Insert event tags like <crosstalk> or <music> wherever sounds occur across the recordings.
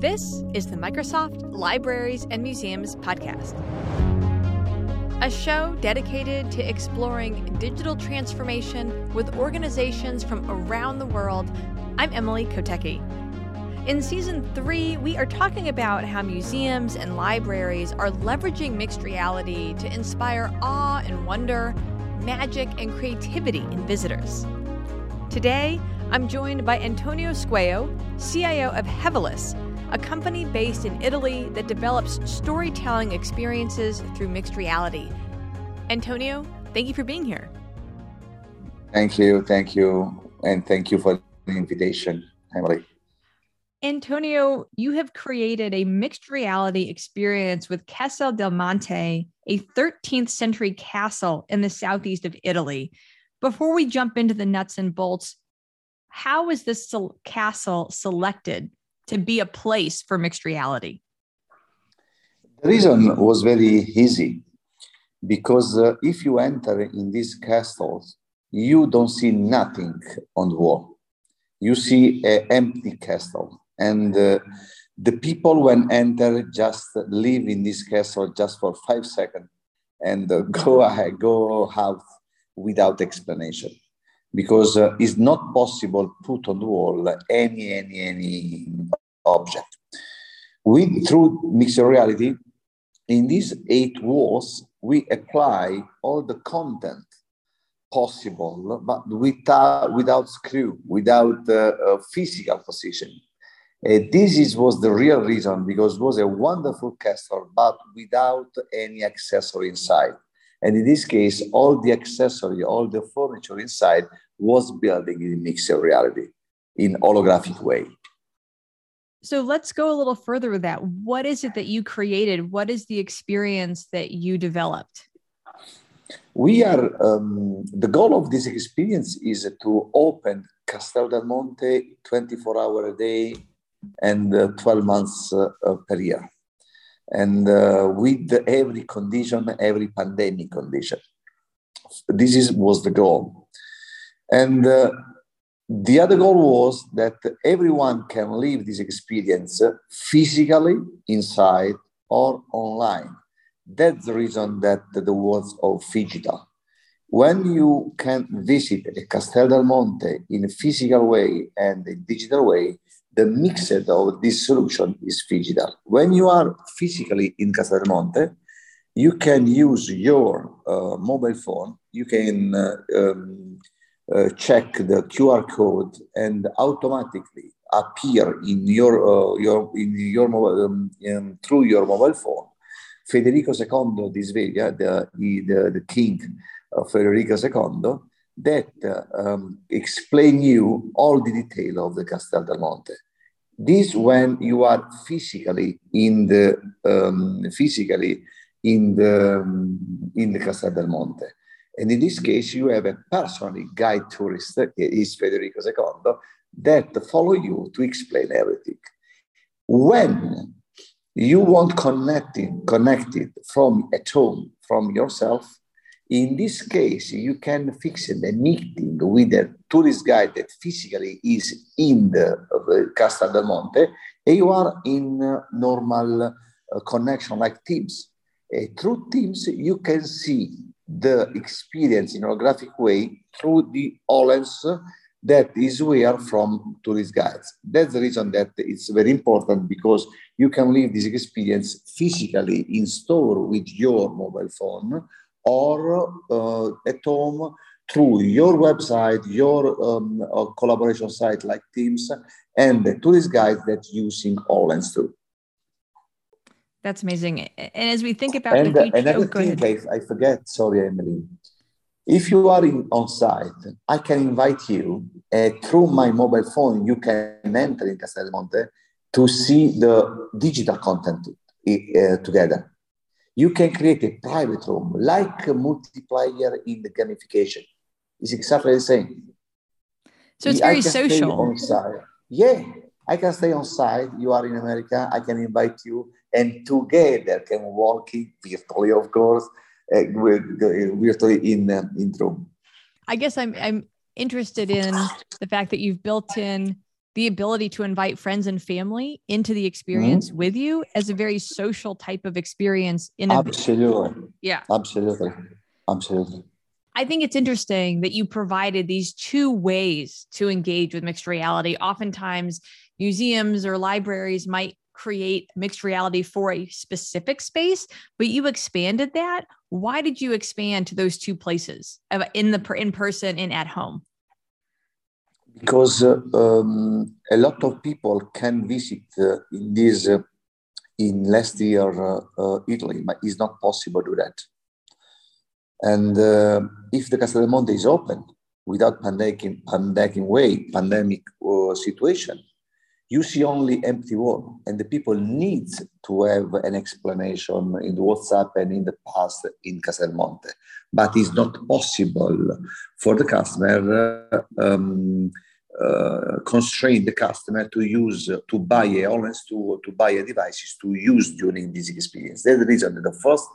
This is the Microsoft Libraries and Museums Podcast, a show dedicated to exploring digital transformation with organizations from around the world. I'm Emily Kotecki. In season three, we are talking about how museums and libraries are leveraging mixed reality to inspire awe and wonder, magic and creativity in visitors. Today, I'm joined by Antonio Squeo, CIO of Hevolus, a company based in Italy that develops storytelling experiences through mixed reality. Antonio, thank you for being here. Thank you, thank you, and thank you for the invitation, Emily. Antonio, you have created a mixed reality experience with Castel del Monte, a 13th century castle in the southeast of Italy. Before we jump into the nuts and bolts, how is this castle selected to be a place for mixed reality? The reason was very easy because uh, if you enter in these castles, you don't see nothing on the wall. You see an empty castle, and uh, the people when enter just live in this castle just for five seconds and uh, <laughs> go ahead, go out without explanation because uh, it's not possible to put on the wall any any any object. We through mixed reality, in these eight walls, we apply all the content possible, but without without screw, without uh, physical position. Uh, this is, was the real reason because it was a wonderful castle, but without any accessory inside. And in this case, all the accessory, all the furniture inside was building in mixed reality in holographic way. So let's go a little further with that. What is it that you created? What is the experience that you developed? We are, um, the goal of this experience is to open Castel del Monte 24 hours a day and uh, 12 months uh, per year and uh, with every condition, every pandemic condition. This is, was the goal. And uh, the other goal was that everyone can live this experience physically inside or online. That's the reason that the words of digital. When you can visit Castel del Monte in a physical way and a digital way, the mix of this solution is digital. When you are physically in Monte, you can use your uh, mobile phone, you can uh, um, uh, check the QR code and automatically appear in your, uh, your, in your mobile, um, in, through your mobile phone. Federico II di Svevia, the, the, the king Federico II, that um, explain you all the detail of the Castel del Monte. This when you are physically in the um, physically in the um, in the Castel del Monte, and in this case you have a personally guide tourist, is Federico II, that follow you to explain everything. When you want connected connected from at home from yourself in this case, you can fix a meeting with a tourist guide that physically is in the uh, Castel del Monte, and you are in uh, normal uh, connection like Teams. Through Teams, you can see the experience in a graphic way through the HoloLens that is where from tourist guides. That's the reason that it's very important because you can live this experience physically in store with your mobile phone or uh, at home through your website, your um, uh, collaboration site like Teams, and the tourist guides that using HoloLens too. That's amazing. And as we think about and, the future, another oh, thing I, I, forget, sorry, Emily. If you are in, on site, I can invite you uh, through my mobile phone. You can enter in Castelmonte to see the digital content uh, together you can create a private room like a multiplayer in the gamification. It's exactly the same. So it's very social. On site. Yeah, I can stay on site. You are in America. I can invite you, and together can walk virtually, of course, uh, virtually in uh, in room. I guess I'm I'm interested in the fact that you've built in the ability to invite friends and family into the experience mm-hmm. with you as a very social type of experience in a absolutely yeah absolutely absolutely I think it's interesting that you provided these two ways to engage with mixed reality. Oftentimes, museums or libraries might create mixed reality for a specific space, but you expanded that. Why did you expand to those two places in the in person and at home? Because um, a lot of people can visit uh, in this uh, in last year uh, Italy, but it's not possible to do that. And if the Castel Monte is open without pandemic, pandemic way, pandemic situation, you see only empty wall and the people need to have an explanation in what's happened in the past in Castel del Monte. But it's not possible for the customer uh, um, uh, constrain the customer to use to buy a HoloLens to, to buy a devices to use during this experience. That's the reason that the first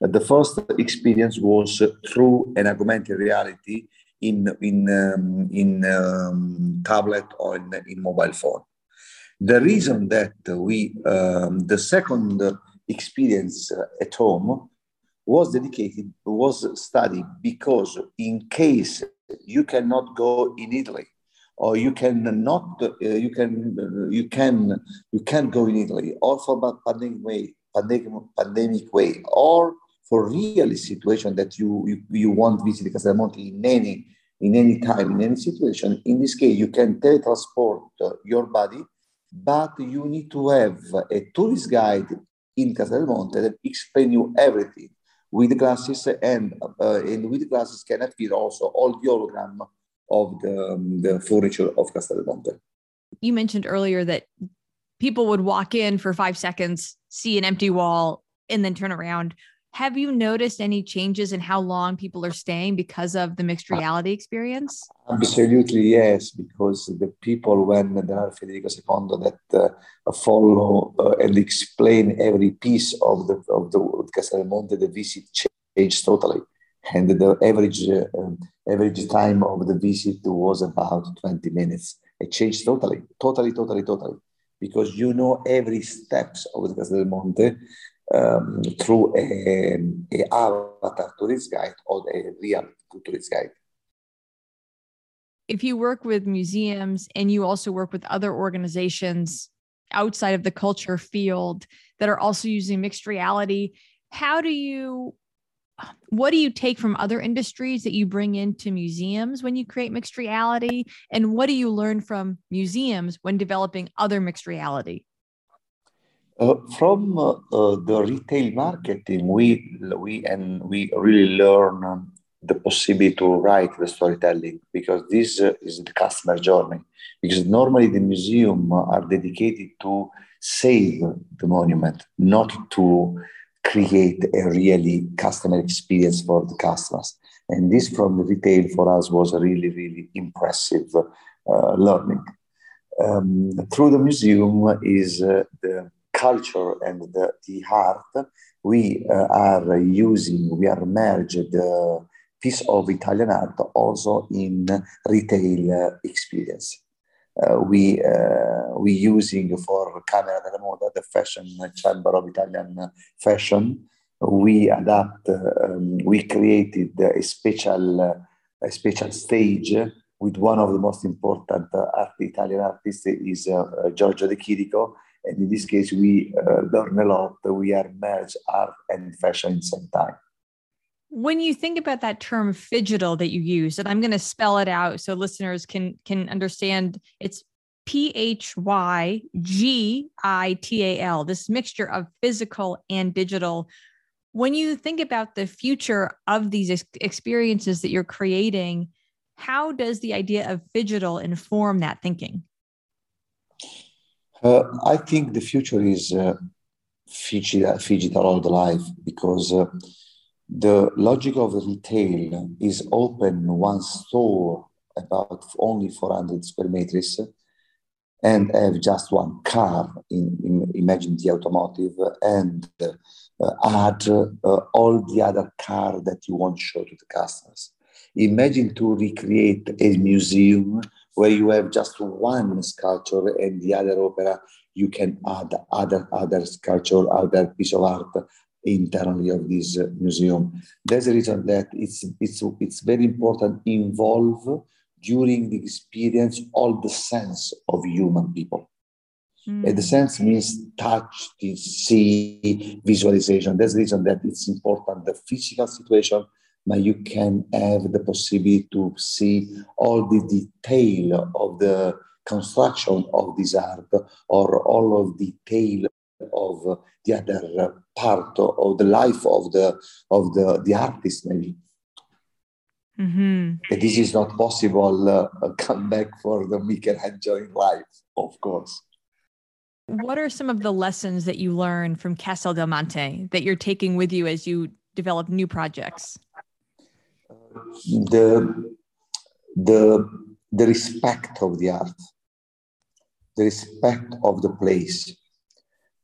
the first experience was through an augmented reality in in um, in um, tablet or in, in, mobile phone. The reason that we um, the second experience at home was dedicated was studied because in case you cannot go in Italy or you can not uh, you can uh, you can you can't go in Italy or for pandemic way pandemic pandemic way or for real situation that you you, you want visit Castellmonte in any in any time in any situation in this case you can teletransport uh, your body but you need to have a tourist guide in Castellmonte that explain you everything with glasses and uh, and with glasses can appear also all the hologram of the, um, the furniture of Castel Monte. You mentioned earlier that people would walk in for five seconds, see an empty wall, and then turn around. Have you noticed any changes in how long people are staying because of the mixed reality experience? Absolutely, yes, because the people, when there are Federico II that uh, follow uh, and explain every piece of the of the Castel Monte, the visit changed totally and the average uh, average time of the visit was about 20 minutes. It changed totally, totally, totally, totally, because you know every steps of the Castel del Monte um, through a, a avatar tourist guide or a real tourist guide. If you work with museums and you also work with other organizations outside of the culture field that are also using mixed reality, how do you what do you take from other industries that you bring into museums when you create mixed reality and what do you learn from museums when developing other mixed reality from uh, uh, the retail marketing we we and we really learn um, the possibility to write the storytelling because this uh, is the customer journey because normally the museum are dedicated to save the monument not to create a really customer experience for the customers. And this from the retail for us was a really, really impressive uh, learning. Um, through the museum is uh, the culture and the, the art. We uh, are using, we are merged the piece of Italian art also in retail uh, experience. Uh, we uh, we using for Camera della Moda, the fashion chamber of Italian fashion. We adapt, um, we created a special a special stage with one of the most important art, Italian artists is uh, Giorgio De Chirico. And in this case, we uh, learn a lot. We are merge art and fashion in the same time when you think about that term phygital that you use and i'm going to spell it out so listeners can can understand it's p-h-y-g-i-t-a-l this mixture of physical and digital when you think about the future of these ex- experiences that you're creating how does the idea of phygital inform that thinking uh, i think the future is uh, phygital, phygital all the life because uh, the logic of retail is open one store about only 400 square meters and have just one car in, in imagine the automotive and uh, add uh, all the other car that you want to show to the customers. Imagine to recreate a museum where you have just one sculpture and the other opera, you can add other other sculpture, other piece of art internally of this museum. That's the reason that it's it's it's very important involve during the experience all the sense of human people. Mm. And the sense means touch, see, visualization. That's the reason that it's important. The physical situation, but you can have the possibility to see all the detail of the construction of this art or all of detail of the other part of the life of the of the, the artist maybe mm-hmm. this is not possible uh, come back for the Michelangelo in life of course what are some of the lessons that you learned from Castel del Monte that you're taking with you as you develop new projects? The, the, the respect of the art, the respect of the place.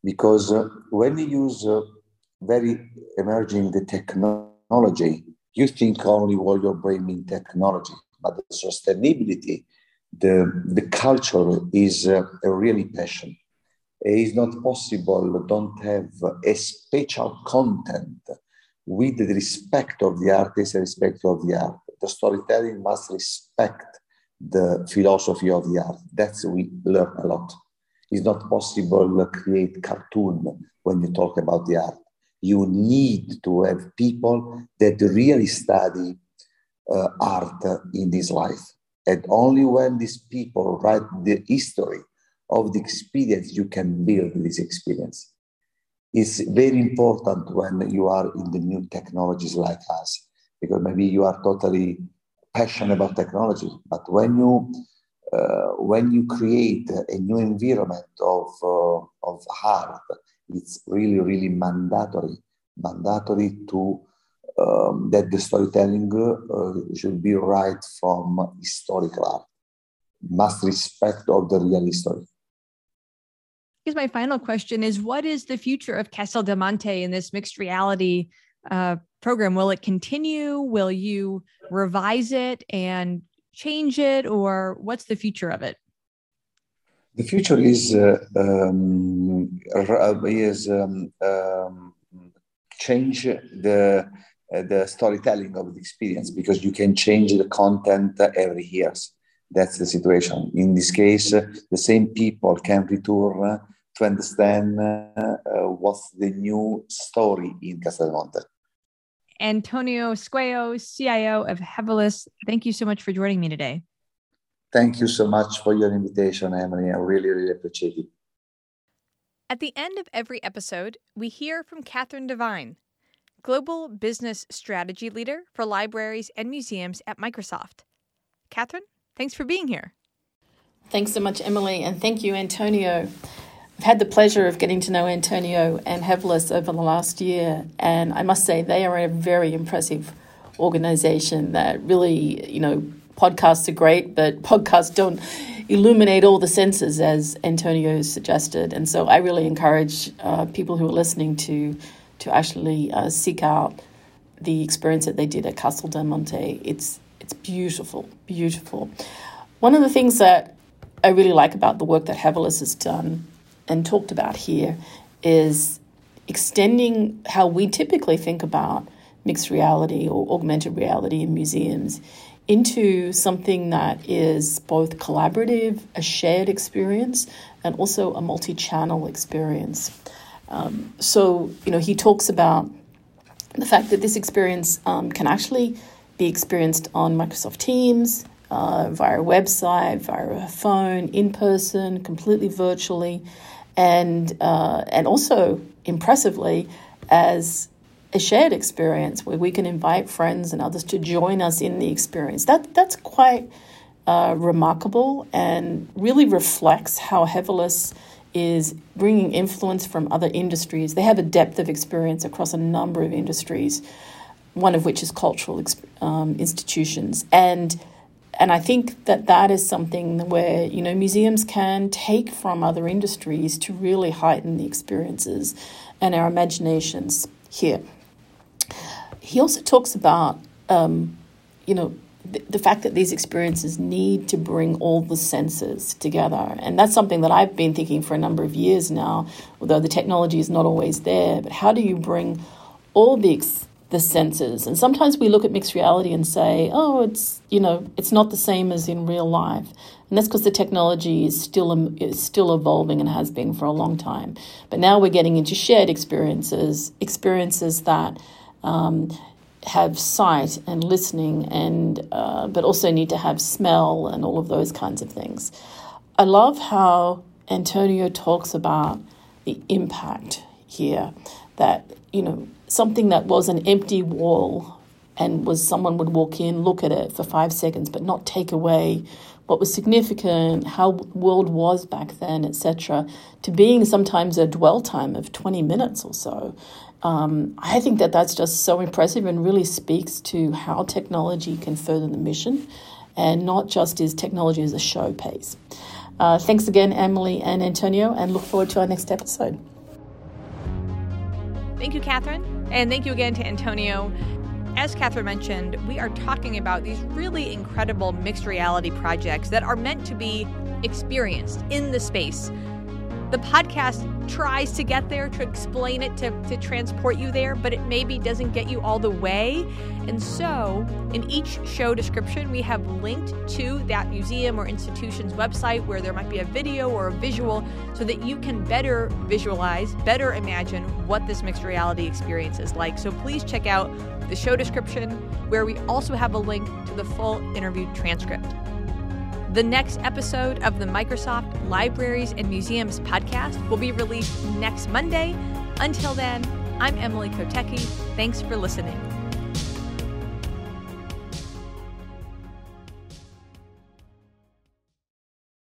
Because uh, when you use uh, very emerging the technology, you think only what your brain means technology, but the sustainability, the, the culture is uh, a really passion it is not possible don't have a special content with the respect of the artist and respect of the art. The storytelling must respect the philosophy of the art. That's we learn a lot. It's not possible to create cartoon when you talk about the art. You need to have people that really study uh, art in this life. And only when these people write the history of the experience, you can build this experience. It's very important when you are in the new technologies like us, because maybe you are totally passionate about technology, but when you uh, when you create a new environment of uh, of art, it's really really mandatory mandatory to um, that the storytelling uh, should be right from historical art, must respect of the real history guess my final question is what is the future of Castel del Monte in this mixed reality uh, program? Will it continue? Will you revise it and change it, or what's the future of it? The future is uh, um, is um, um, change the uh, the storytelling of the experience because you can change the content every year. That's the situation. In this case, uh, the same people can return to understand uh, what's the new story in Castelmonte. Antonio Squeo, CIO of Hevolus, thank you so much for joining me today. Thank you so much for your invitation, Emily. I really, really appreciate it. At the end of every episode, we hear from Catherine Devine, Global Business Strategy Leader for Libraries and Museums at Microsoft. Catherine, thanks for being here. Thanks so much, Emily, and thank you, Antonio. I've had the pleasure of getting to know Antonio and Hevolus over the last year, and I must say they are a very impressive organization that really, you know, podcasts are great, but <laughs> podcasts don't illuminate all the senses as Antonio suggested. And so I really encourage uh, people who are listening to to actually uh, seek out the experience that they did at Castle del Monte. It's it's beautiful, beautiful. One of the things that I really like about the work that Hevolus has done and talked about here is extending how we typically think about mixed reality or augmented reality in museums into something that is both collaborative, a shared experience, and also a multi channel experience. Um, so, you know, he talks about the fact that this experience um, can actually be experienced on Microsoft Teams, uh, via a website, via a phone, in person, completely virtually and uh, and also impressively as a shared experience where we can invite friends and others to join us in the experience. That that's quite uh, remarkable and really reflects how Hevolus is bringing influence from other industries. They have a depth of experience across a number of industries, one of which is cultural um, institutions and and I think that that is something where you know museums can take from other industries to really heighten the experiences and our imaginations here. He also talks about um, you know, the, fact that these experiences need to bring all the senses together. And that's something that I've been thinking for a number of years now, although the technology is not always there. But how do you bring all the ex- the senses. And sometimes we look at mixed reality and say, oh, it's, you know, it's not the same as in real life. And that's because the technology is still, is still evolving and has been for a long time. But now we're getting into shared experiences, experiences that um, have sight and listening, and uh, but also need to have smell and all of those kinds of things. I love how Antonio talks about the impact here that you know something that was an empty wall and was someone would walk in look at it for five seconds but not take away what was significant how the world was back then etc to being sometimes a dwell time of 20 minutes or so um, I think that that's just so impressive and really speaks to how technology can further the mission and not just is technology as a showpiece. Uh, thanks again, Emily and Antonio, and look forward to our next episode. Thank you, Catherine. And thank you again to Antonio. As Catherine mentioned, we are talking about these really incredible mixed reality projects that are meant to be experienced in the space the podcast tries to get there to explain it to, to transport you there but it maybe doesn't get you all the way. And so in each show description we have linked to that museum or institution's website where there might be a video or a visual so that you can better visualize better imagine what this mixed reality experience is like. So please check out the show description where we also have a link to the full interview transcript the next episode of the Microsoft Libraries and Museums podcast will be released next Monday. Until then, I'm Emily Kotecki. Thanks for listening.